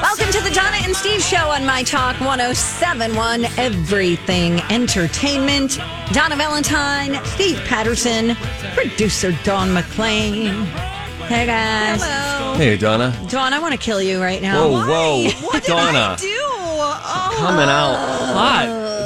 Welcome to the Donna and Steve Show on My Talk 1071, Everything Entertainment. Donna Valentine, Steve Patterson, producer Don McClain. Hey guys. Hello. Hey, Donna. Dawn, I want to kill you right now. Whoa, whoa. What did Donna. I do? Oh, Coming out oh. hot.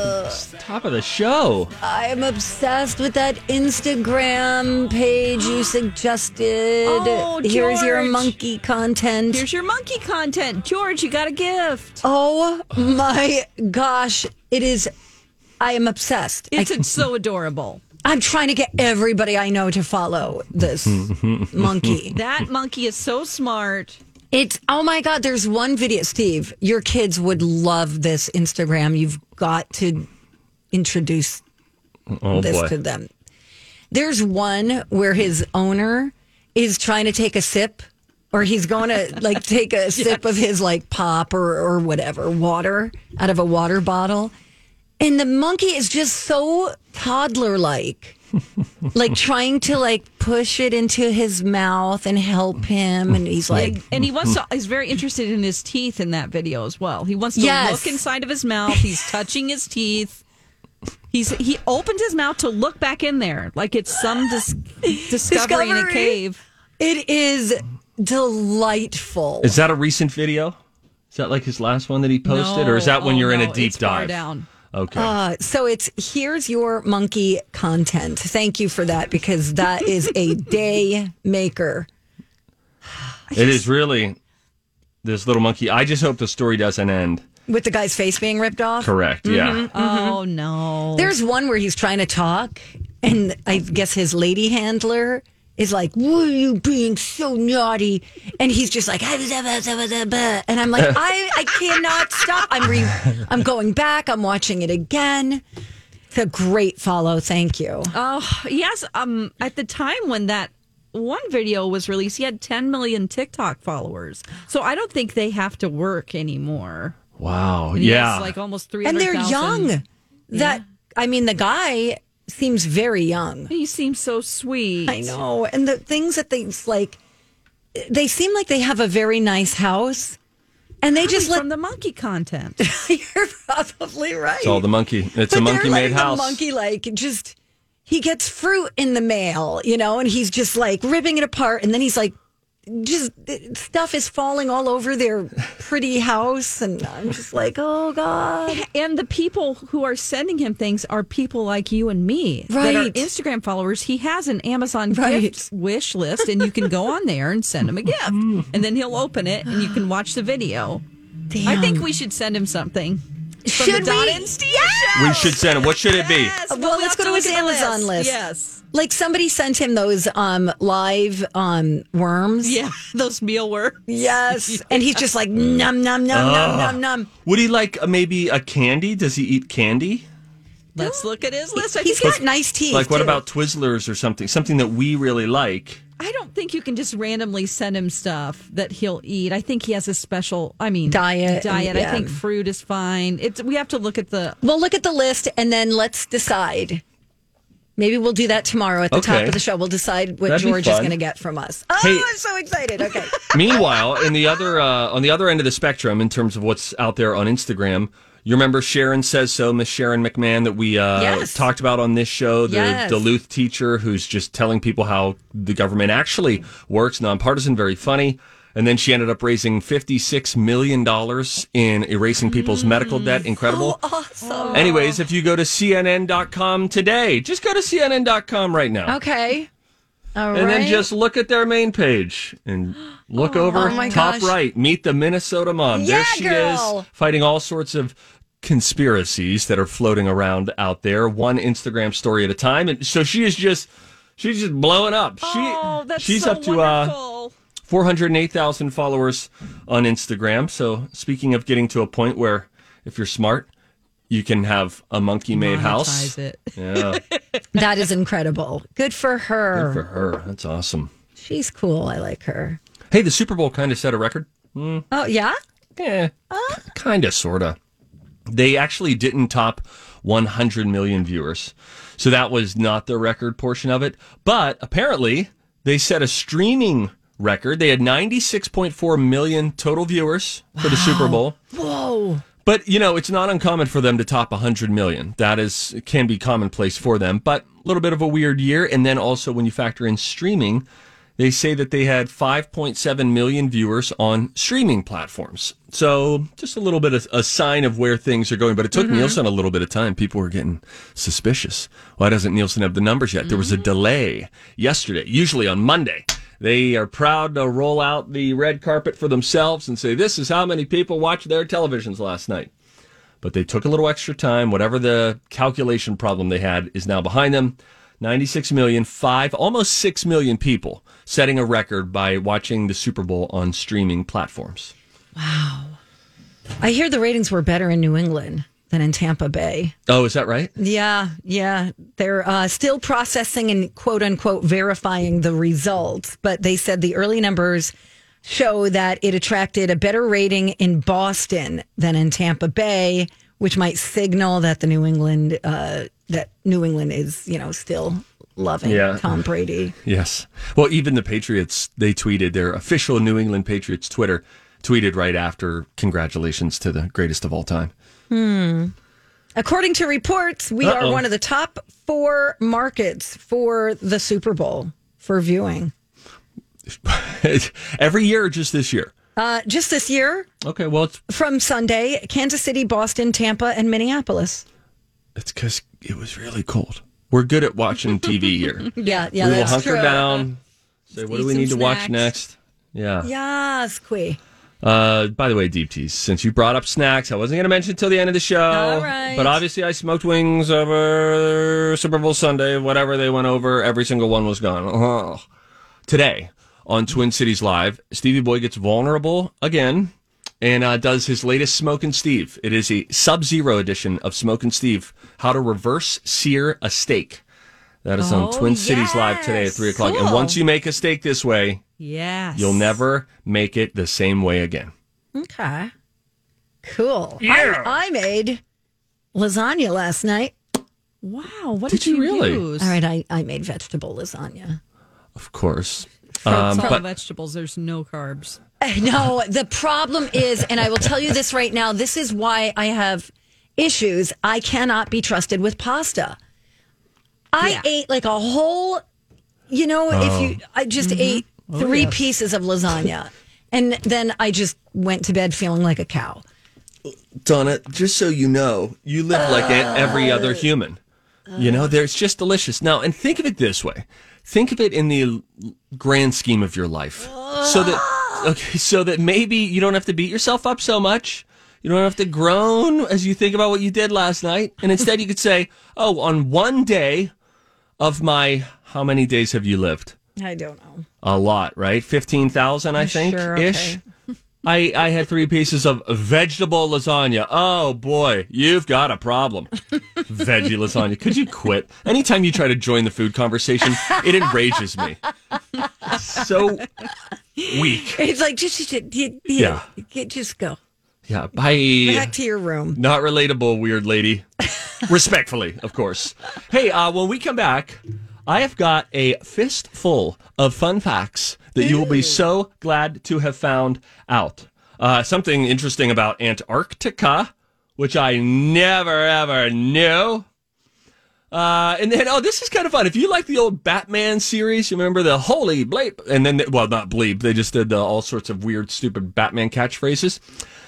It's top of the show. I'm obsessed with that Instagram page you suggested. Oh, George. Here's your monkey content. Here's your monkey content. George, you got a gift. oh my gosh. It is. I am obsessed. I It's, it's so adorable. I'm trying to get everybody I know to follow this monkey. That monkey is so smart. It's oh my god, there's one video, Steve. Your kids would love this Instagram. You've got to introduce Oh, this boy. to them. There's one where his owner is trying to take a sip or he's going to like take a sip of his like pop or or whatever, water out of a water bottle. And the monkey is just so toddler like. like trying to like push it into his mouth and help him and he's like And, and he wants to, he's very interested in his teeth in that video as well. He wants to Yes. look inside of his mouth. He's touching his teeth. He's he opened his mouth to look back in there like it's some dis- discovery, in a cave. It is delightful. Is that a recent video? Is that like his last one that he posted? or is that when Oh, you're in no, a deep it's far dive? down. Okay. Uh, so it's here's your monkey content. Thank you for that because that is a day maker. it is really this little monkey. I just hope the story doesn't end. With the guy's face being ripped off. Correct. Yeah. Mm-hmm. Oh no. There's one where he's trying to talk, and I guess his lady handler is like, "Why are you being so naughty?" And he's just like, and I'm like, I, I cannot stop. I'm re- I'm going back. I'm watching it again. It's a great follow. Thank you. Oh, yes. Um, at the time when that one video was released, he had 10 million TikTok followers. So I don't think they have to work anymore. Wow. And Yeah. like almost three and they're young. That I mean, the guy seems very young. He seems so sweet. I know, and the things that they like, they seem like they have a very nice house, and they just Probably let. from the monkey content. you're probably right. it's all the monkey. It's but a monkey made house. The monkey like just he gets fruit in the mail, you know, and he's just like ripping it apart, and then he's like. Just stuff is falling all over their pretty house, and I'm just like, oh god. and the people who are sending him things are people like you and me Right. Instagram followers. He has an Amazon Right. gift wish list, and you can go on there and send him a gift, and then he'll open it and you can watch the video. I think we should send him something. From Should the we? and Steve show. We should send it. What should it be? Yes, Well, but we let's go to look his Amazon list. Yes. Like somebody sent him those um live um worms. Yeah, those meal worms. Yes. And he's just like num num num num num num. Would he like uh, maybe a candy? Does he eat candy? Let's look at his list. I He's think got nice teeth. Like what too. about Twizzlers or something? Something that we really like. I don't think you can just randomly send him stuff that he'll eat. I think he has a special, I mean, Diet, Diet. yeah. I think fruit is fine. It's we have to look at the. We'll look at the list and then let's decide. Maybe we'll do that tomorrow at the top of the show. We'll decide what That'd George is going to get from us. Oh, Hey- I'm so excited. Okay. Meanwhile, in the other uh, on the other end of the spectrum, in terms of what's out there on Instagram, you remember Sharon says so, Miss Sharon McMahon, that we uh, Yes. talked about on this show, the Yes. Duluth teacher who's just telling people how the government actually works, nonpartisan, very funny. And then she ended up raising $56 million in erasing people's medical debt. Incredible. Awesome. Anyways, if you go to CNN.com today, just go to CNN.com right now. Okay. All And then just look at their main page and look over Oh top gosh. right. Meet the Minnesota mom. there she girl. is, fighting all sorts of conspiracies that are floating around out there, one Instagram story at a time. And so she is just, she's just blowing up. She, Oh, she's so up to uh, 408,000 followers on Instagram. So speaking of getting to a point where if you're smart, you can have a monkey made house. It. Yeah, that is incredible. Good for her. good for her. That's awesome. She's cool. I like her. Hey, the Super Bowl kind of set a record. Hmm. Oh, yeah? Yeah, uh? kind of, sort of. They actually didn't top 100 million viewers. So that was not the record portion of it. But apparently, they set a streaming record. They had 96.4 million total viewers for the Super Bowl. Whoa. But, you know, it's not uncommon for them to top 100 million. That is, can be commonplace for them. But a little bit of a weird year. And then also, when you factor in streaming, they say that they had 5.7 million viewers on streaming platforms. So just a little bit of a sign of where things are going. But it took mm-hmm. Nielsen a little bit of time. People were getting suspicious. Why doesn't Nielsen have the numbers yet? There was a mm-hmm. delay yesterday, usually on Monday. They are proud to roll out the red carpet for themselves and say, this is how many people watched their televisions last night. But they took a little extra time. Whatever the calculation problem they had is now behind them. 96 million, five, almost 6 million people setting a record by watching the Super Bowl on streaming platforms. Wow. I hear the ratings were better in New England than in Tampa Bay. Oh, is that right? Yeah, yeah. They're uh, still processing and quote unquote verifying the results, but they said the early numbers show that it attracted a better rating in Boston than in Tampa Bay, which might signal that the New England uh, that New England is you know still loving Yeah. Tom Brady. Yes. Well, even the Patriots, they tweeted their official New England Patriots Twitter tweeted right after congratulations to the greatest of all time. According to reports, we are Uh-oh. one of the top four markets for the Super Bowl for viewing. Every year or just this year? Uh, just this year, Okay, well, it's from Sunday, Kansas City, Boston, Tampa, and Minneapolis. it's because it was really cold. We're good at watching TV here. Yeah, yeah, we will hunker true. down. Say, what do we need to watch next? Yeah. Yes, Quee. Uh, by the way, deep tease. Since you brought up snacks, I wasn't going to mention until the end of the show. Right. But obviously, I smoked wings over Super Bowl Sunday. Whatever they went over, every single one was gone. Oh. Today on Twin Cities Live, Stevie Boy gets vulnerable again and uh, does his latest Smoke and Steve. It is a Sub Zero edition of Smoke and Steve: How to Reverse Sear a Steak. That is on Oh, Twin Cities Live today at three o'clock. And once you make a steak this way, Yes. You'll never make it the same way again. Okay. Cool. I, I made lasagna last night. Wow. What Did did, you you really? use? All right, I, I made vegetable lasagna. Of course. From Um, all but vegetables, there's no carbs. No, the problem is, and I will tell you this right now, this is why I have issues. I cannot be trusted with pasta. I Yeah. ate like a whole, you know, if you, I just ate Oh, three pieces of lasagna. And then I just went to bed feeling like a cow. Donna, just so you know, you live like e- every other uh. human. You know, there's just delicious. Now, and think of it this way. Think of it in the grand scheme of your life. So that ah. okay, so that maybe you don't have to beat yourself up so much. You don't have to groan as you think about what you did last night. And instead you could say, "Oh, on one day of my how many days have you lived?" I don't know. A lot, right? 15,000, I think, Sure, ish. okay. I, I had three pieces of vegetable lasagna. Oh boy, you've got a problem. Veggie lasagna. Could you quit? Anytime you try to join the food conversation, it enrages me. So weak. It's like, just, just, just, Yeah. just go Yeah, bye. back to your room. Not relatable, weird lady. Respectfully, of course. Hey, uh, when we come back, I have got a fistful of fun facts that you will be so glad to have found out. Uh, something interesting about Antarctica, which I never ever knew. Uh, and then, oh, this is kind of fun. If you like the old Batman series, you remember the Holy Bleep, and then, well, not Bleep, they just did uh, all sorts of weird, stupid Batman catchphrases.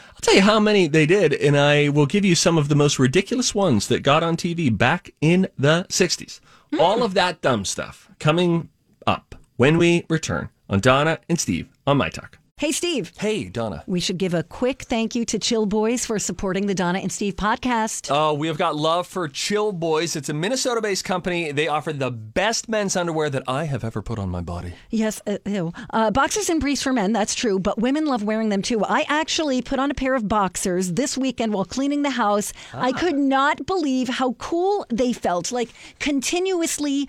I'll tell you how many they did, and I will give you some of the most ridiculous ones that got on TV back in the 60s. All of that dumb stuff coming up when we return on Donna and Steve on My Talk. Hey, Steve. Hey, Donna. We should give a quick thank you to Chill Boys for supporting the Donna and Steve podcast. Oh, we have got love for Chill Boys. It's a Minnesota based company. They offer the best men's underwear that I have ever put on my body. Yes, uh, ew. Uh, boxers and briefs for men, that's true, but women love wearing them too. I actually put on a pair of boxers this weekend while cleaning the house. I could not believe how cool they felt, like continuously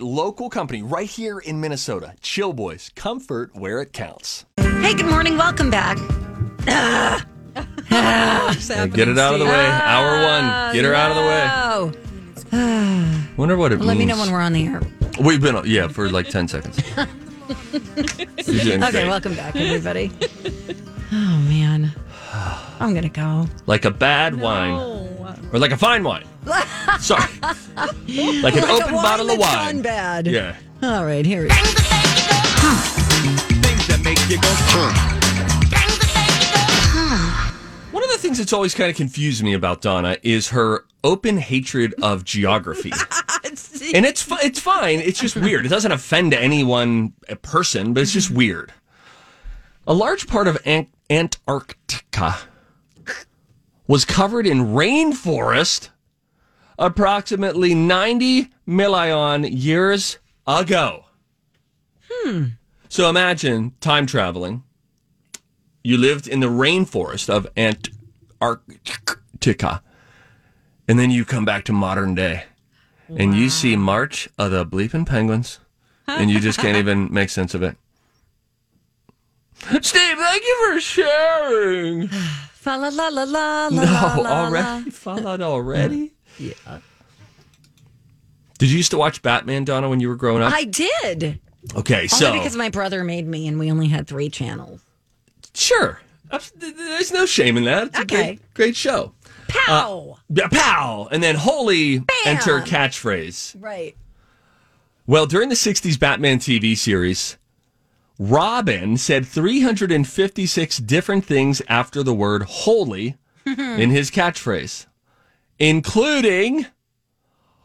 local company right here in Minnesota. Chill Boys, comfort where it counts. Hey, good morning. Welcome back. get it out of the way. Hour one. Get her out of the way. Oh, Wonder what it let me means. know when we're on the air. We've been, yeah, for like 10 seconds. You're doing Okay, great. welcome back, everybody. oh man, I'm gonna go. Like a bad wine. Or like a fine wine. Sorry. Like an Like a open wine bottle of that's wine. gone bad. Yeah. All right, here we go. Things that make you go. One of the things that's always kind of confused me about Donna is her open hatred of geography. and it's fi- it's fine. It's just weird. It doesn't offend anyone, a eh, person, but it's just weird. A large part of Ant- Antarctica was covered in rainforest approximately 90 million years ago. Hmm. So imagine time traveling. You lived in the rainforest of Antarctica, and then you come back to modern day, and you see March of the Bleeping Penguins, and you just can't even make sense of it. Steve, thank you for sharing. Fa la la la la la No, la, la, already followed already. Yeah. Did you used to watch Batman, Donna, when you were growing up? I did. okay, Only so because my brother made me, and we only had three channels. sure, there's no shame in that. It's a Okay. great, great show. Pow! Uh, yeah, Pow, and then holy enter catchphrase. right. Well, during the '60s Batman TV series, Robin said 356 different things after the word "holy" in his catchphrase, including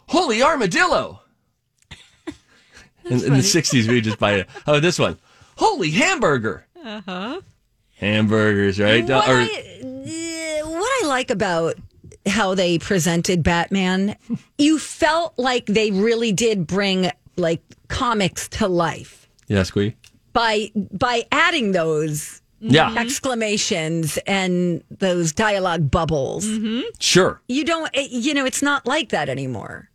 "Holy Armadillo." in, in the '60s, we just buy it. How about this one? Holy hamburger. Uh huh. Hamburgers, right? What, Or- I, uh, what I like about how they presented Batman, you felt like they really did bring like comics to life yeah, Squee. By by adding those Yeah, mm-hmm. exclamations and those dialogue bubbles. Mm-hmm. sure. You don't, you know, it's not like that anymore.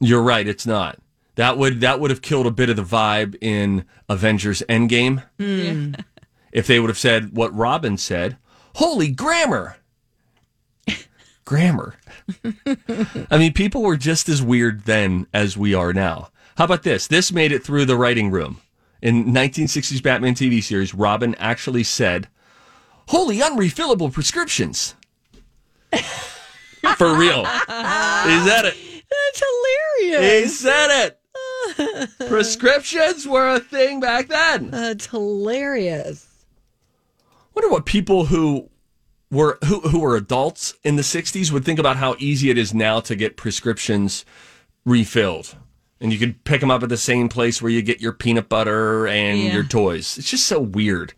You're right. It's not. That would that would have killed a bit of the vibe in Avengers Endgame. Hmm. If they would have said what Robin said, "Holy grammar." grammar. I mean, people were just as weird then as we are now. How about this? This made it through the writing room. In 1960s Batman TV series, Robin actually said, "Holy unrefillable prescriptions." For real. He said it. That's hilarious. He said it. Prescriptions were a thing back then. That's hilarious. Wonder what people who were who who were adults in the '60s would think about how easy it is now to get prescriptions refilled, and you could pick them up at the same place where you get your peanut butter and Yeah. your toys. It's just so weird.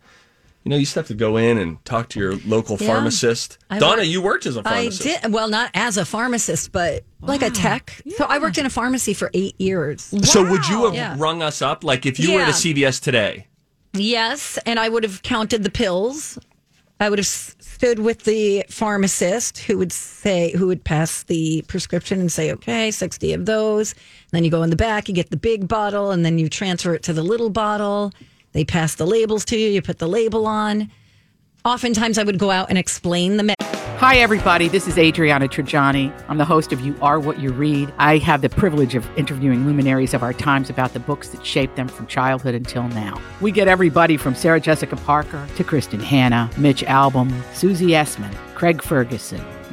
You know, you used to have to go in and talk to your local Yeah. pharmacist. I Donna, worked- you worked as a pharmacist. I did well, not as a pharmacist, but like a tech. So I worked in a pharmacy for eight years. So would you have Yeah. rung us up like if you were at a CVS today? Yes, and I would have counted the pills I would have stood with the pharmacist who would say, who would pass the prescription and say, okay, 60 of those. Then you go in the back, you get the big bottle, and then you transfer it to the little bottle. They pass the labels to you, you put the label on. Oftentimes, I would go out and explain the. Me- Hi, everybody. This is Adriana Trigiani. I'm the host of You Are What You Read. I have the privilege of interviewing luminaries of our times about the books that shaped them from childhood until now. We get everybody from Sarah Jessica Parker to Kristin Hannah, Mitch Albom, Susie Essman, Craig Ferguson,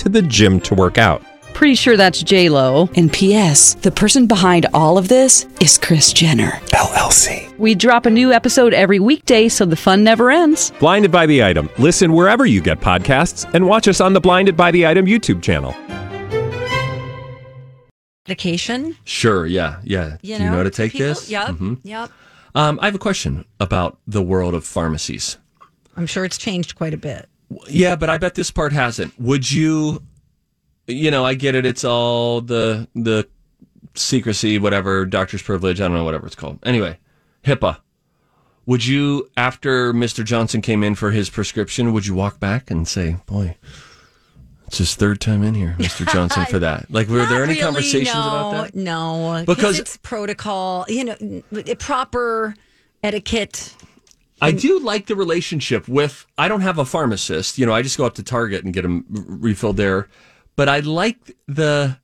to the gym to work out. Pretty sure that's J Lo. And P.S. The person behind all of this is Kris Jenner LLC. We drop a new episode every weekday, so the fun never ends. Blinded by the item. Listen wherever you get podcasts, and watch us on the Blinded by the Item YouTube channel. medication. Sure, yeah, yeah. You Do you know how to take people- this? Yep. Mhm. Yep. Um, I have a question about the world of pharmacies. I'm sure it's changed quite a bit. Yeah, but I bet this part hasn't. Would you? You know, I get it. It's all the the secrecy, whatever, doctor's privilege. I don't know, whatever it's called. Anyway, HIPAA. Would you, after Mr. Johnson came in for his prescription, would you walk back and say, "Boy, it's his third time in here, Mr. Johnson, for that"? Like, were there any really, conversations no, about that? No, Because- because it's protocol. You know, proper etiquette. I do like the relationship with. I don't have a pharmacist. You know, I just go up to Target and get them refilled there. But I like the.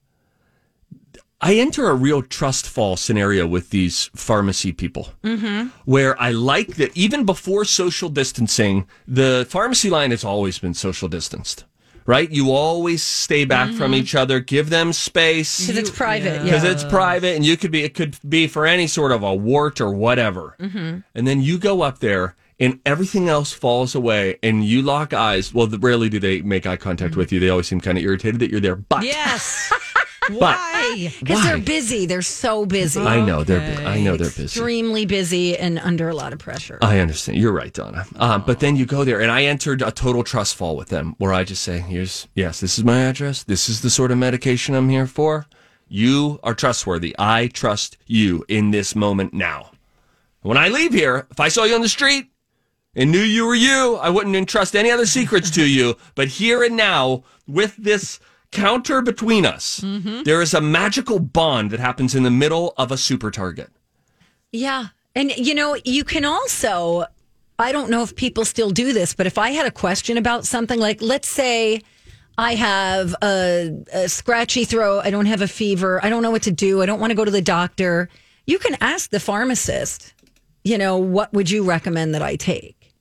I enter a real trust fall scenario with these pharmacy people, mm-hmm. where I like that even before social distancing, the pharmacy line has always been social distanced, right? You always stay back from each other, give them space Because it's private. because Yeah. it's private and you could be it could be for any sort of a wart or whatever Mm-hmm. and then you go up there and everything else falls away and you lock eyes well rarely do they make eye contact Mm-hmm. with you they always seem kind of irritated that you're there but Yes. but Why? Because they're busy. They're so busy. i know they're bu- i know they're busy Extremely busy and under a lot of pressure. I understand. You're right, Donna. Um, but then you go there, and I entered a total trust fall with them, where I just say, "Here's yes, this is my address. This is the sort of medication I'm here for. You are trustworthy. I trust you in this moment now. When I leave here, if I saw you on the street and knew you were you, I wouldn't entrust any other secrets to you. But here and now, with this." Counter between us, mm-hmm. there is a magical bond that happens in the middle of a super target. Yeah. And, you know, you can also, I don't know if people still do this, but if I had a question about something, like let's say I have a, a scratchy throat, I don't have a fever, I don't know what to do, I don't want to go to the doctor, you can ask the pharmacist, you know, what would you recommend that I take?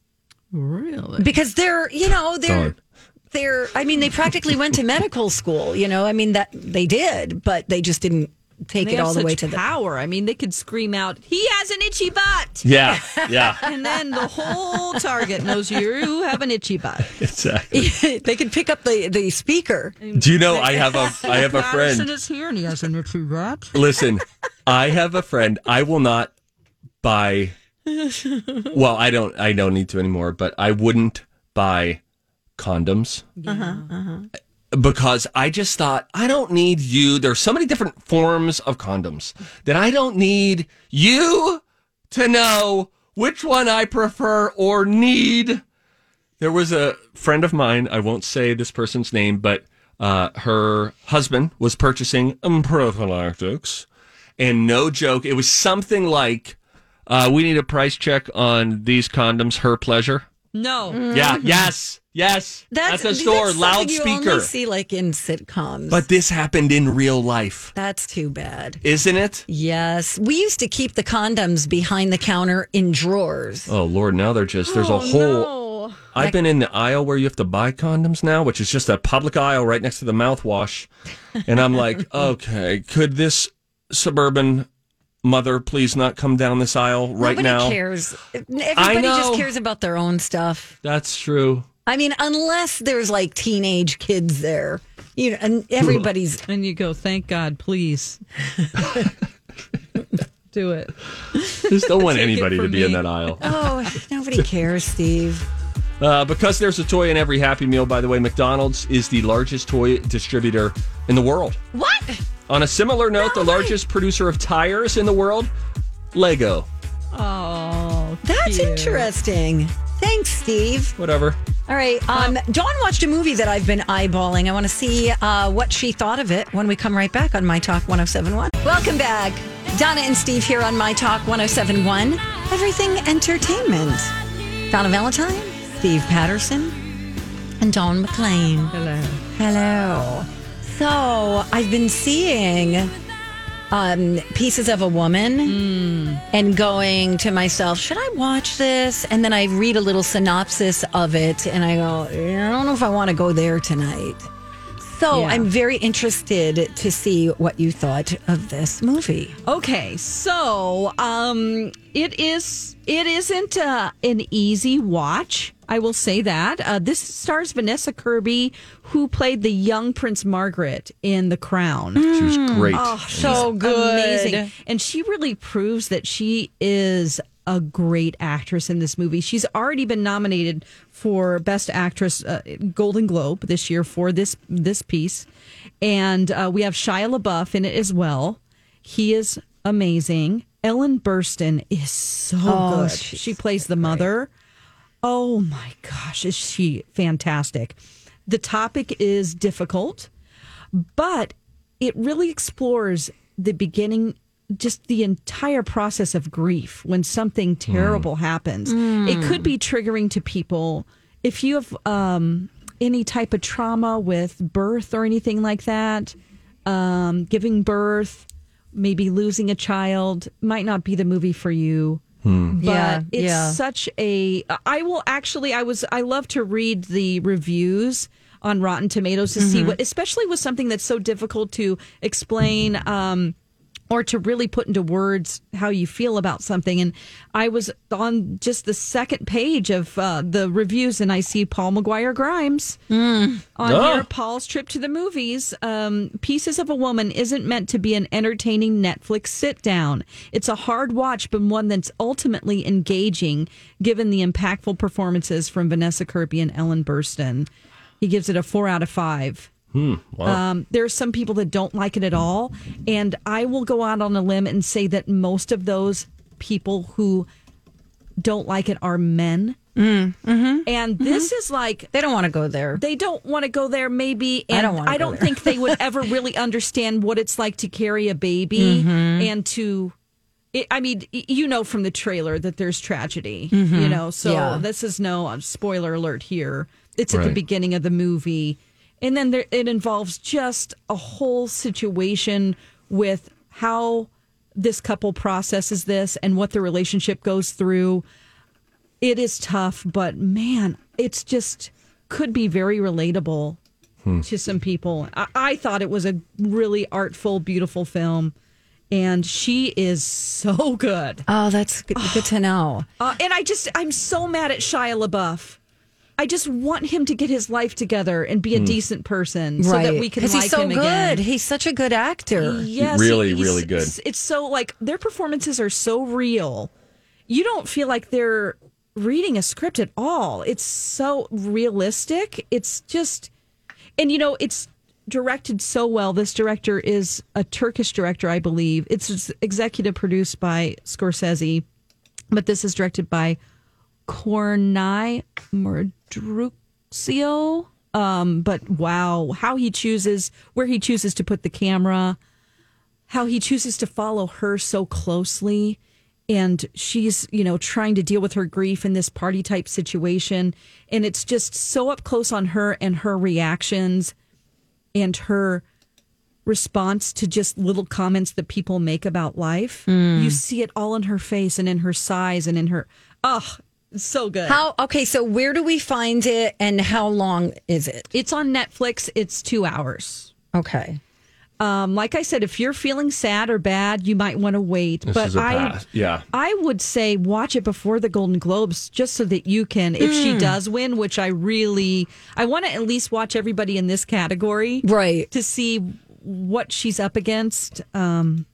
Really? Because they're, you know, they're. Darn. They're, I mean, they practically went to medical school, you know. I mean, that they did, but they just didn't take it all the way such to the power. I mean, they could scream out, "He has an itchy butt," Yeah, yeah, and then the whole Target knows you have an itchy butt. exactly. they could pick up the, the speaker. Do you know I have a I have a Patterson friend. is here, and he has an itchy butt. Listen, I have a friend. I will not buy. Well, I don't. I don't need to anymore. But I wouldn't buy condoms because I just thought I don't need you. There's so many different forms of condoms that I don't need you to know which one I prefer or need. There was a friend of mine, I won't say this person's name, but uh, her husband was purchasing prophylactics. And no joke, it was something like, uh, we need a price check on these condoms, her pleasure. No, mm. Yeah, yes, yes. That's at the store, that's something You loudspeaker. only see like in sitcoms, But this happened in real life, that's too bad. isn't it? Yes, we used to keep the condoms behind the counter in drawers. Oh, Lord, now they're just, there's a oh, whole. I've been in the aisle where you have to buy condoms now, which is just a public aisle right next to the mouthwash. And I'm like, okay, could this suburban mother please not come down this aisle right now. Nobody now? cares. Everybody know. just cares about their own stuff. That's true. I mean, unless there's like teenage kids there, you know, and everybody's. And you go, thank God, please. Do it. Just don't want Take it anybody to from be in me. that aisle. Oh, nobody cares, Steve. Uh, because there's a toy in every Happy Meal, by the way, McDonald's is the largest toy distributor in the world. What? On a similar note, the largest producer of tires in the world, Lego. Oh, That's cute. interesting. Thanks, Steve. Whatever. All right. Um, Dawn watched a movie that I've been eyeballing. I want to see uh, what she thought of it when we come right back on My Talk 1071. Welcome back. Donna and Steve here on My Talk 1071. Everything Entertainment. Donna Valentine, Steve Patterson, and Dawn McClain. Hello. Hello. So I've been seeing um, pieces of a woman and going to myself, should I watch this? And then I read a little synopsis of it and I go, I don't know if I want to go there tonight. So Yeah. I'm very interested to see what you thought of this movie. Okay, so um, it is. It isn't uh, an easy watch. I will say that. Uh, this stars Vanessa Kirby, who played the young Prince Margaret in The Crown. She was great. Oh, she's So good. amazing. And she really proves that she is a great actress in this movie. She's already been nominated for Best Actress uh, Golden Globe this year for this this piece. And uh, we have Shia LaBeouf in it as well. He is amazing. Ellen Burstyn is so Oh, good. She plays the mother. Oh my gosh, is she fantastic? The topic is difficult, but it really explores the beginning, just the entire process of grief when something terrible happens. It could be triggering to people. If you have um, any type of trauma with birth or anything like that, um, giving birth, maybe losing a child, might not be the movie for you but Yeah, it's yeah. such a i will actually i was i love to read the reviews on rotten tomatoes to see what especially with something that's so difficult to explain um or to really put into words how you feel about something. And i was on just the second page of uh, the reviews and i see paul mcguire grimes on Oh. here paul's trip to the movies um, pieces of a woman isn't meant to be an entertaining netflix sit down it's a hard watch but one that's ultimately engaging given the impactful performances from vanessa kirby and ellen burstyn. He gives it a four out of five Hmm, um, there are some people that don't like it at all. And I will go out on a limb and say that most of those people who don't like it are men. Mm, mm-hmm. And mm-hmm. this is like, They don't want to go there. they don't want to go there, maybe. I don't I don't think they would ever really understand what it's like to carry a baby mm-hmm. and to. It, I mean, you know from the trailer that there's tragedy, you know. So Yeah. this is no uh, spoiler alert here. It's at the beginning of the movie, and then there, it involves just a whole situation with how this couple processes this and what the relationship goes through. It is tough, but man, it's just could be very relatable to some people. I, I thought it was a really artful, beautiful film, and she is so good. Oh, that's good, good to know. Uh, and I just, I'm so mad at Shia LaBeouf. I just want him to get his life together and be a hmm. decent person so that we can Because like he's so him good. again. He's such a good actor. Yes, Really, he's- really good. It's, it's so like their performances are so real. You don't feel like they're reading a script at all. It's so realistic. It's just, and you know, it's directed so well. This director is a Turkish director, I believe. It's executive produced by Scorsese, but this is directed by Kornél Mundruczó. Um, but wow, how he chooses, where he chooses to put the camera, how he chooses to follow her so closely. And she's, you know, trying to deal with her grief in this party type situation. And it's just so up close on her and her reactions and her response to just little comments that people make about life. You see it all in her face and in her sighs and in her, oh, so good. How? Okay, so where do we find it, and how long is it? It's on Netflix. It's two hours. Okay. Um, like I said, if you're feeling sad or bad, you might want to wait. This but is a I, pass. Yeah. I would say watch it before the Golden Globes, just so that you can, if she Mm. does win, which I really, I want to at least watch everybody in this category, Right. to see what she's up against. Um,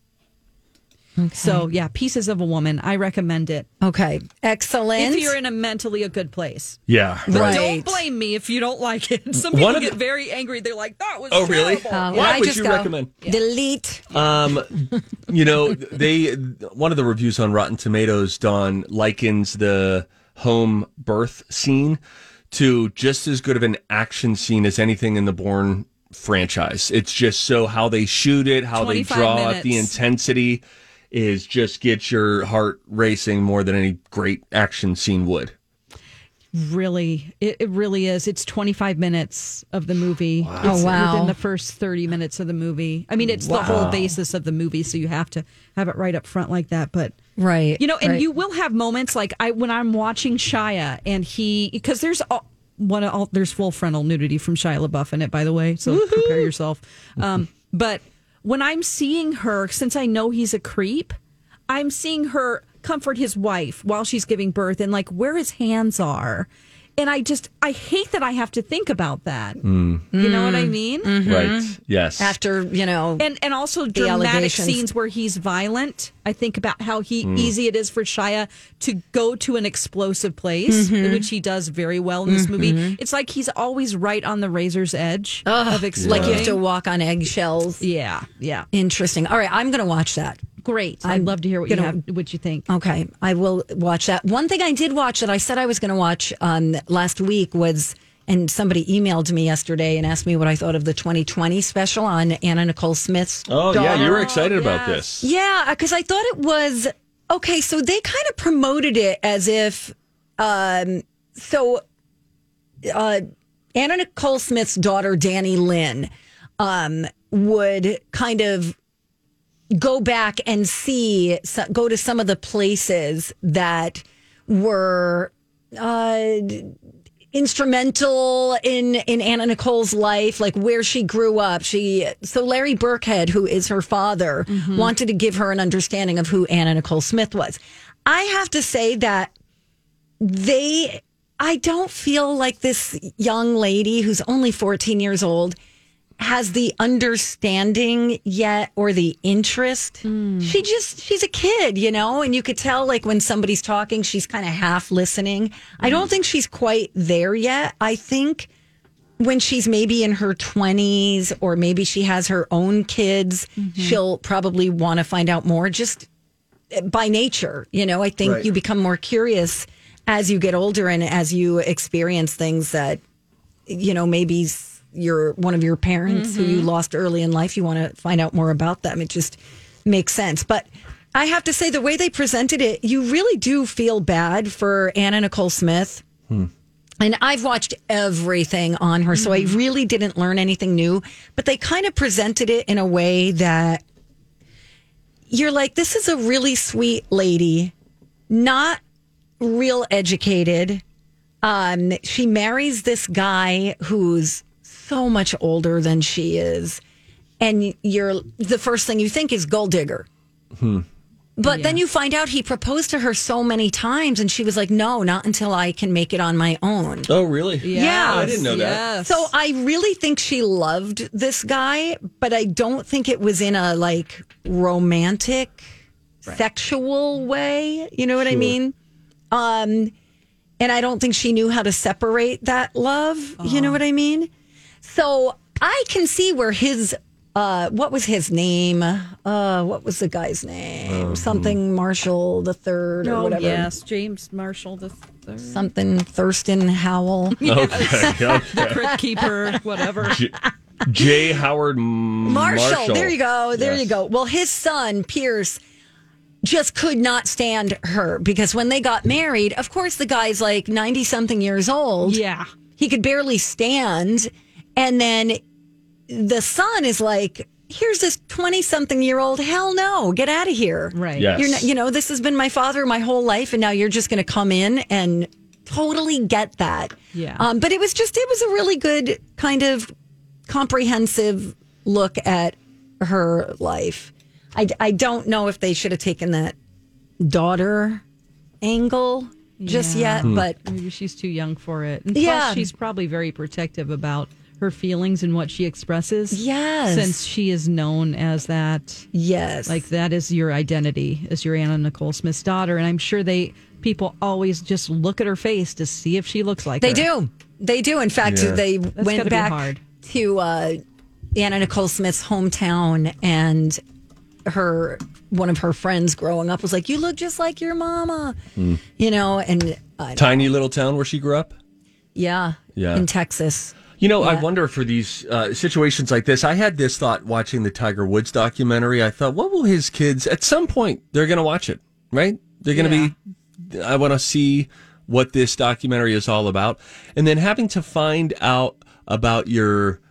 So yeah, Pieces of a Woman. I recommend it Okay. Excellent. if you're in a mentally a good place. Yeah. Right. Don't blame me if you don't like it. Some people get the- very angry. They're like, "That was Oh, really? terrible." Um, Why I would just you go, recommend? Delete. Um, you know, they one of the reviews on Rotten Tomatoes, Don likens the home birth scene to just as good of an action scene as anything in the Bourne franchise. It's just so how they shoot it, how they 25 draw it, the intensity is just get your heart racing more than any great action scene would. Really, it, it really is. It's 25 minutes of the movie. It's Oh, wow. Within the first 30 minutes of the movie. I mean, it's the whole basis of the movie, so you have to have it right up front like that. But Right. you know, and right. you will have moments like I when I'm watching Shia and he because there's all, one of all, there's full frontal nudity from Shia LaBeouf in it, by the way. So prepare yourself. Um, but when I'm seeing her, since I know he's a creep, I'm seeing her comfort his wife while she's giving birth and like where his hands are. And I just I hate that I have to think about that. You know what I mean? Right. Yes. After, you know, and and also dramatic scenes where he's violent. I think about how he Hmm. easy it is for Shia to go to an explosive place, Mm-hmm. which he does very well in this movie. It's like he's always right on the razor's edge of exploding. like you have to walk on eggshells. yeah, yeah, Interesting. All right. I'm going to watch that. Great. I'd love to hear what you gonna- have, what you think. Okay, I will watch that. One thing I did watch that I said I was going to watch um, last week was, and somebody emailed me yesterday and asked me what I thought of the 2020 special on Anna Nicole Smith's. oh yeah, you were excited about this. Yeah, because I thought it was okay. So they kind of promoted it as if, um, so uh, Anna Nicole Smith's daughter, Dannielynn, um, would kind of go back and see, go to some of the places that were uh, instrumental in in Anna Nicole's life, like where she grew up. She so Larry Birkhead, who is her father, wanted to give her an understanding of who Anna Nicole Smith was. I have to say that they I don't feel like this young lady who's only 14 years old has the understanding yet or the interest. Hmm. She just she's a kid, you know, and you could tell like when somebody's talking, she's kind of half listening. I don't hmm. think she's quite there yet. I think when she's maybe in her 20s or maybe she has her own kids, mm-hmm. she'll probably want to find out more just eh, by nature. You know, I think Right. you become more curious as you get older and as you experience things that, you know, maybe your one of your parents who you mm-hmm. lost early in life, you want to find out more about them. It just makes sense. But I have to say, the way they presented it, you really do feel bad for Anna Nicole Smith. Hmm. And I've watched everything on her, so I mm-hmm. really didn't learn anything new. But they kind of presented it in a way that you're like, this is a really sweet lady, not real educated. Um, she marries this guy who's so much older than she is, and you're the first thing you think is gold digger. But then you find out he proposed to her so many times, and she was like, "No, not until I can make it on my own." Oh really? Yeah. I didn't know that. Yes. So I really think she loved this guy, but I don't think it was in a like romantic, sexual way. You know what I mean? Um, and I don't think she knew how to separate that love. You know what I mean? So I can see where his. Uh, what was his name? Uh, what was the guy's name? Something Marshall the third or oh whatever. yes, James Marshall the third, Something Thurston Howell. Okay. okay. Crypt Keeper, whatever. J- J. Howard M- Marshall. Marshall. There you go. There Yes. you go. Well, his son, Pierce, just could not stand her because when they got married, of course, the guy's like 90 something years old. yeah. He could barely stand. And then the son is like, here's this 20 something year old. Hell no. Get out of here. Right. Yes. You're not, you know, this has been my father my whole life, and now you're just going to come in and totally get that. Yeah. Um, but it was just, it was a really good kind of comprehensive look at her life. I, I don't know if they should have taken that daughter angle just Yeah. yet, but Maybe she's too young for it. And Yeah. plus, she's probably very protective about her feelings and what she expresses. Yes. Since she is known as that. yes, Like that is your identity as your Anna Nicole Smith's daughter. And I'm sure they people always just look at her face to see if she looks like They her. do. They do. In fact, Yeah. they gotta went back hard. to uh, Anna Nicole Smith's hometown, and her one of her friends growing up was like, "You look just like your mama," Hmm. you know. And uh, Tiny little town where she grew up. yeah, Yeah. in Texas. You know, I wonder for these uh, situations like this. I had this thought watching the Tiger Woods documentary. I thought, what will his kids? At some point, they're going to watch it, right? They're going to be. I want to see what this documentary is all about, and then having to find out about your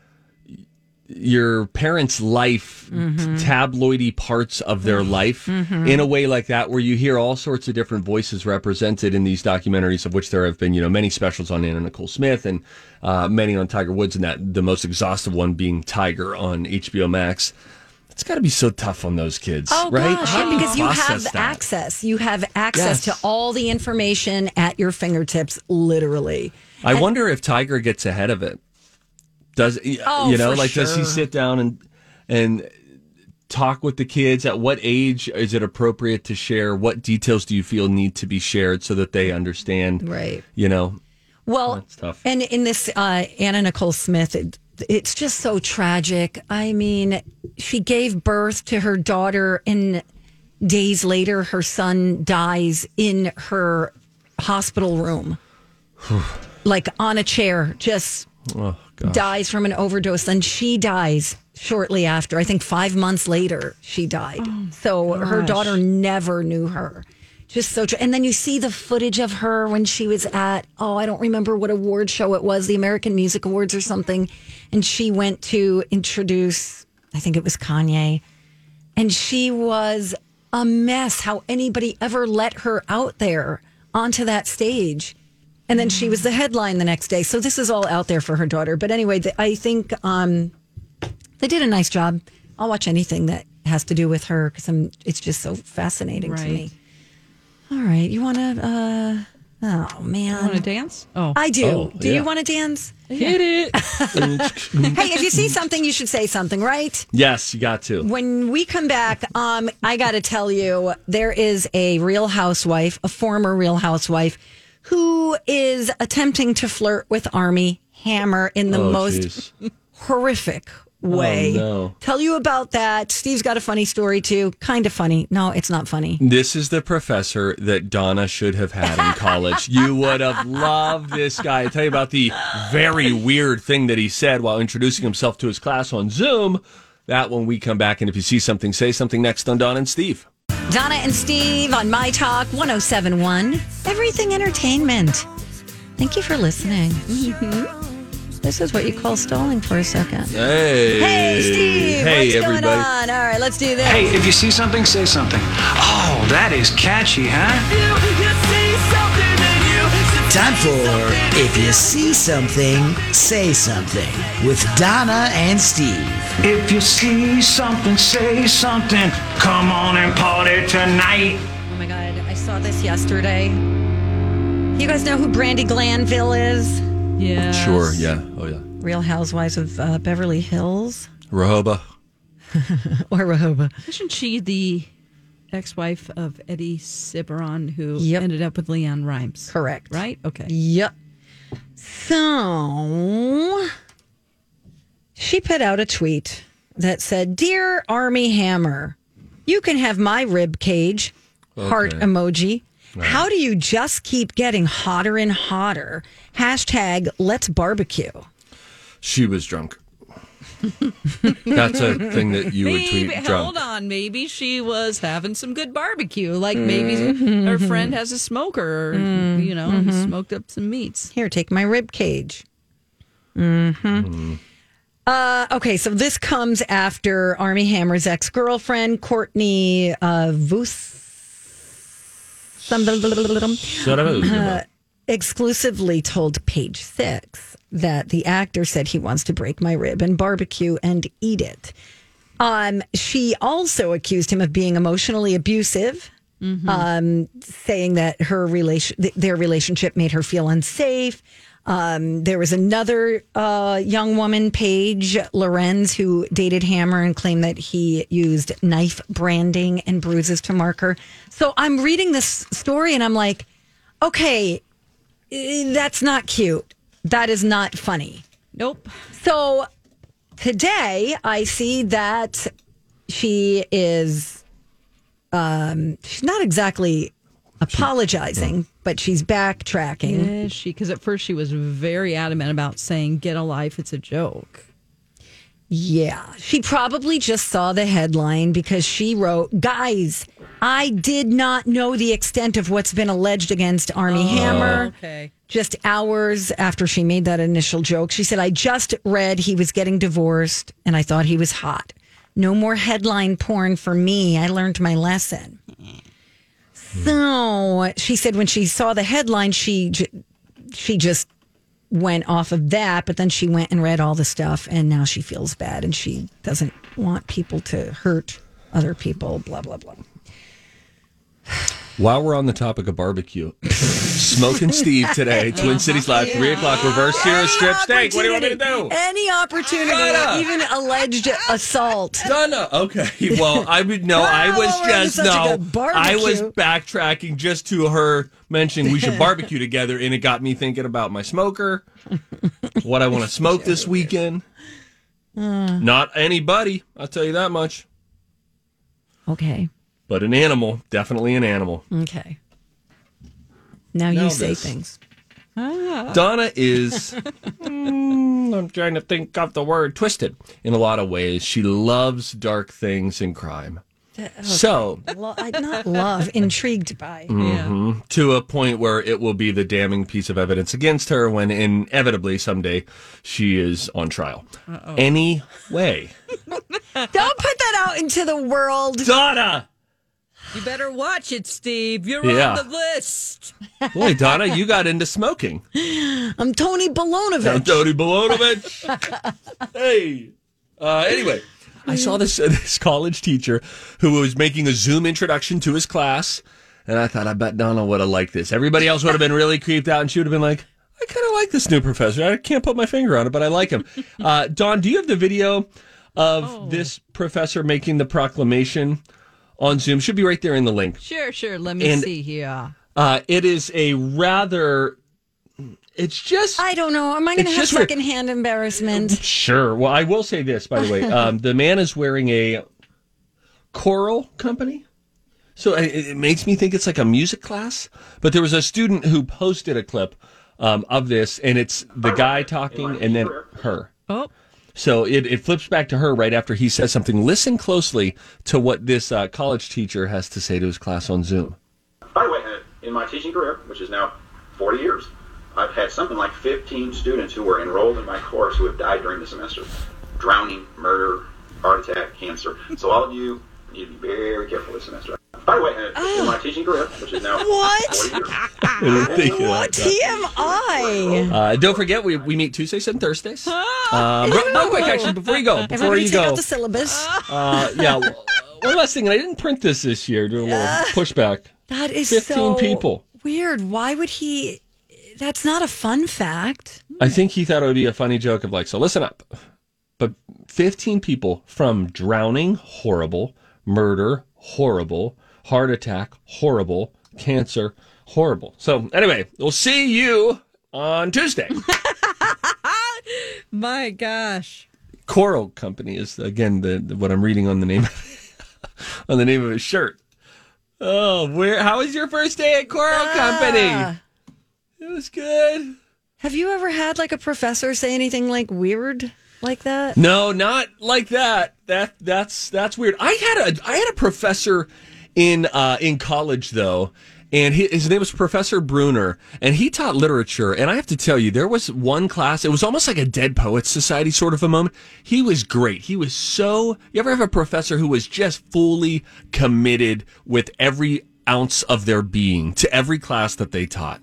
your parents' life, mm-hmm. tabloidy parts of their mm-hmm. life mm-hmm. in a way like that, where you hear all sorts of different voices represented in these documentaries, of which there have been, you know, many specials on Anna Nicole Smith and uh, many on Tiger Woods, and that the most exhaustive one being Tiger on HBO Max. It's got to be so tough on those kids, Oh right? gosh, yeah, because you have that? access. You have access Yes. to all the information at your fingertips, literally. I wonder if Tiger gets ahead of it. Does Oh, you know, like does he sit down and and talk with the kids? At what age is it appropriate to share? What details do you feel need to be shared so that they understand? Right. You know, Well, That's tough. and in this uh, Anna Nicole Smith, it, it's just so tragic. I mean, she gave birth to her daughter, and days later, her son dies in her hospital room, like on a chair, just oh dies from an overdose. and she dies shortly after. I think five months later, she died. Oh, so her daughter never knew her. Just so, tr- and then you see the footage of her when she was at, oh, I don't remember what award show it was, the American Music Awards or something. And she went to introduce, I think it was Kanye. And she was a mess how anybody ever let her out there onto that stage. And then she was the headline the next day. So this is all out there for her daughter. But anyway, the, I think um, they did a nice job. I'll watch anything that has to do with her because I'm. It's just so fascinating to me. All right, you want to? Uh, oh man, Want to dance? Oh, I do. Oh, do yeah. you want to dance? hit it. hey, if you see something, you should say something, right? Yes, you got to. When we come back, um, I got to tell you, there is a real housewife, a former real housewife, who is attempting to flirt with Armie Hammer in the Oh, most horrific oh, way. Oh, no. Tell you about that. Steve's got a funny story too. Kind of funny. No, it's not funny. This is the professor that Donna should have had in college. you would have loved this guy. I tell you about the very weird thing that he said while introducing himself to his class on Zoom. That when we come back, and if you see something, say something next on Donna and Steve. Donna and Steve on My Talk 1071, Everything Entertainment. Thank you for listening. Mm-hmm. This is what you call stalling for a second. Hey, Hey, Steve. Hey, what's everybody. going on? All right, let's do this. Hey, if you see something, say something. Oh, that is catchy, huh? Time for If You See Something, Say Something with Donna and Steve. If you see something, say something. Come on and party tonight. Oh my God, I saw this yesterday. You guys know who Brandi Glanville is? Yeah. Sure, yeah. Oh, yeah. Real Housewives of uh, Beverly Hills Rehoboth. or Rehoboth. Isn't she the ex-wife of Eddie Cibrian who Yep. ended up with LeAnn Rimes? Correct. Right? Okay. Yep. So she put out a tweet that said, Dear Armie Hammer, you can have my rib cage, heart Okay. emoji. How do you just keep getting hotter and hotter? Hashtag let's barbecue. She was drunk. That's a thing that you would tweet drunk. hold on. Maybe she was having some good barbecue. Like mm-hmm. maybe her friend has a smoker, or, you know, and smoked up some meats. Here, take my rib cage. hmm Uh, okay, so this comes after Armie Hammer's ex girlfriend, Courtney uh, Voos. Shut. Uh, exclusively told Page Six that the actor said he wants to break my rib and barbecue and eat it. Um, she also accused him of being emotionally abusive, um, saying that her relation, th- their relationship made her feel unsafe. Um, there was another uh, young woman, Paige Lorenz, who dated Hammer and claimed that he used knife branding and bruises to mark her. So I'm reading this story and I'm like, okay, that's not cute. That is not funny. Nope. So today I see that she is um she's not exactly apologizing, but she's backtracking. Is she? Because at first she was very adamant about saying, "Get a life. It's a joke." Yeah. She probably just saw the headline because she wrote, Guys, I did not know the extent of what's been alleged against Armie oh, Hammer. Okay. Just hours after she made that initial joke, she said, I just read he was getting divorced and I thought he was hot. No more headline porn for me. I learned my lesson. So she said when she saw the headline, she she just went off of that, but then she went and read all the stuff, and now she feels bad and she doesn't want people to hurt other people. Blah blah blah. While we're on the topic of barbecue, Smoking Steve today, Twin Cities Live, 3 o'clock, reverse sear strip steak. What do you want me to do? Any opportunity, Donna! even alleged assault. Donna. Okay. Well, I would no. I was we're having just no. I was backtracking just to her mentioning we should barbecue together, and it got me thinking about my smoker, what I want to smoke this weekend. Uh. Not anybody. I'll tell you that much. Okay. But an animal, definitely an animal. Okay. Now Now you say this. things. Donna is, mm, I'm trying to think of the word, twisted in a lot of ways. She loves dark things and crime. So, Lo- I not love, intrigued by. mhm, to a point where it will be the damning piece of evidence against her when inevitably someday she is on trial. Anyway, Don't put that out into the world. Donna! You better watch it, Steve. You're Yeah. on the list. Boy, Donna, you got into smoking. I'm Tony Balonovich. I'm Tony Bolonovich. hey. Uh, anyway, I saw this this college teacher who was making a Zoom introduction to his class, and I thought, I bet Donna would have liked this. Everybody else would have been really creeped out, and she would have been like, I kind of like this new professor. I can't put my finger on it, but I like him. Uh, Dawn, do you have the video of this professor making the proclamation on Zoom? Should be right there in the link. Sure, sure. Let me And- see here. Uh, it is a rather. It's just I don't know. Am I going to It's have just weird. secondhand embarrassment? Sure. Well, I will say this, by the way. Um, the man is wearing a choral company. So it, it makes me think it's like a music class. But there was a student who posted a clip um, of this, and it's the guy talking and then her. Oh, So it, it flips back to her right after he says something. Listen closely to what this uh, college teacher has to say to his class on Zoom. By the way, uh, in my teaching career, which is now 40 years, I've had something like 15 students who were enrolled in my course who have died during the semester. Drowning, murder, heart attack, cancer. So all of you need to be very careful this semester. By the way, uh, in my teaching career, which is now What? 40 years, I didn't think of What. TMI? Uh, don't forget, we, we meet Tuesdays and Thursdays. Um, real, real quick, actually, before you go, before Everybody you take go, out the syllabus. uh, yeah, one last thing, and I didn't print this this year. Do a little pushback. That is 15 so people. weird. Why would he? That's not a fun fact. I think he thought it would be a funny joke of like, so listen up. But 15 people from drowning, horrible, murder, horrible, heart attack, horrible, cancer, horrible. So anyway, we'll see you on Tuesday. my gosh. Coral Company is again the, the- what I'm reading on the name on the name of his shirt. Oh, where? How was your first day at Coral ah. Company? It was good. Have you ever had like a professor say anything like weird like that? No, not like that. That that's that's weird. I had a I had a professor in uh, in college though, and he, his name was Professor Bruner, and he taught literature. And I have to tell you, there was one class. It was almost like a Dead Poets Society sort of a moment. He was great. He was so. You ever have a professor who was just fully committed with every ounce of their being to every class that they taught?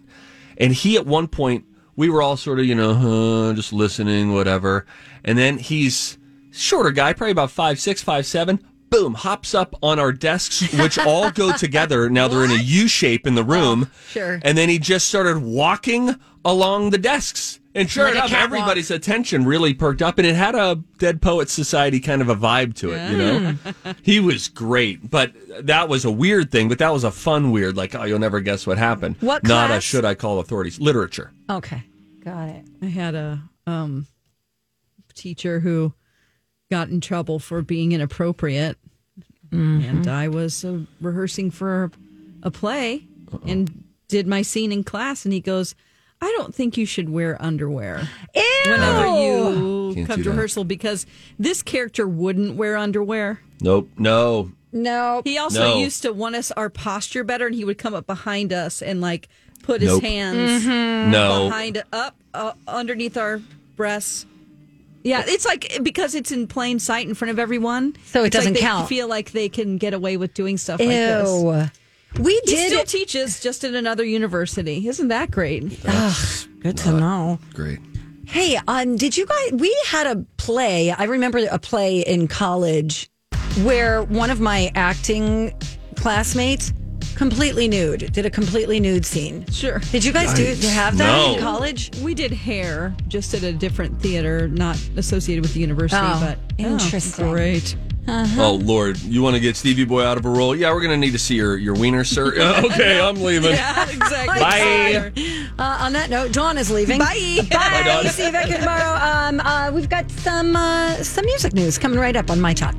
And he, at one point, we were all sort of, you know, uh, just listening, whatever. And then he's shorter guy, probably about five six, five seven. Boom, hops up on our desks, which all go together. Now they're in a U shape in the room. sure. And then he just started walking along the desks. And sure Like enough, everybody's attention really perked up, and it had a Dead Poet Society kind of a vibe to it. You know, he was great, but that was a weird thing. But that was a fun weird, like oh, you'll never guess what happened. What Not a should I call authorities? Literature. Okay, got it. I had a um, teacher who got in trouble for being inappropriate, and I was uh, rehearsing for a play and did my scene in class, and he goes, "I don't think you should wear underwear whenever you Can't come to rehearsal because this character wouldn't wear underwear." Nope. No. No. He also No. used to want us our posture better, and he would come up behind us and like put his Nope. hands No. behind up uh, underneath our breasts. Yeah, it's like because it's in plain sight in front of everyone, So it it's like doesn't they count. Feel like they can get away with doing stuff like this. Ew. We He did still teaches just at another university. Isn't that great? Good to know. Great. Hey, um, did you guys? We had a play. I remember a play in college where one of my acting classmates completely nude did a completely nude scene. Sure. Did you guys do Yikes. have that in college? We did hair just at a different theater, not associated with the university, Oh, but interesting. Oh, great. Oh Lord, you want to get Stevie Boy out of a role? Yeah, we're gonna need to see your your wiener, sir. okay, I'm leaving. Yeah, exactly. Bye. Uh, on that note, Dawn is leaving. Bye. Bye. Dawn. See you back tomorrow. Um, uh, we've got some uh, some music news coming right up on my talk.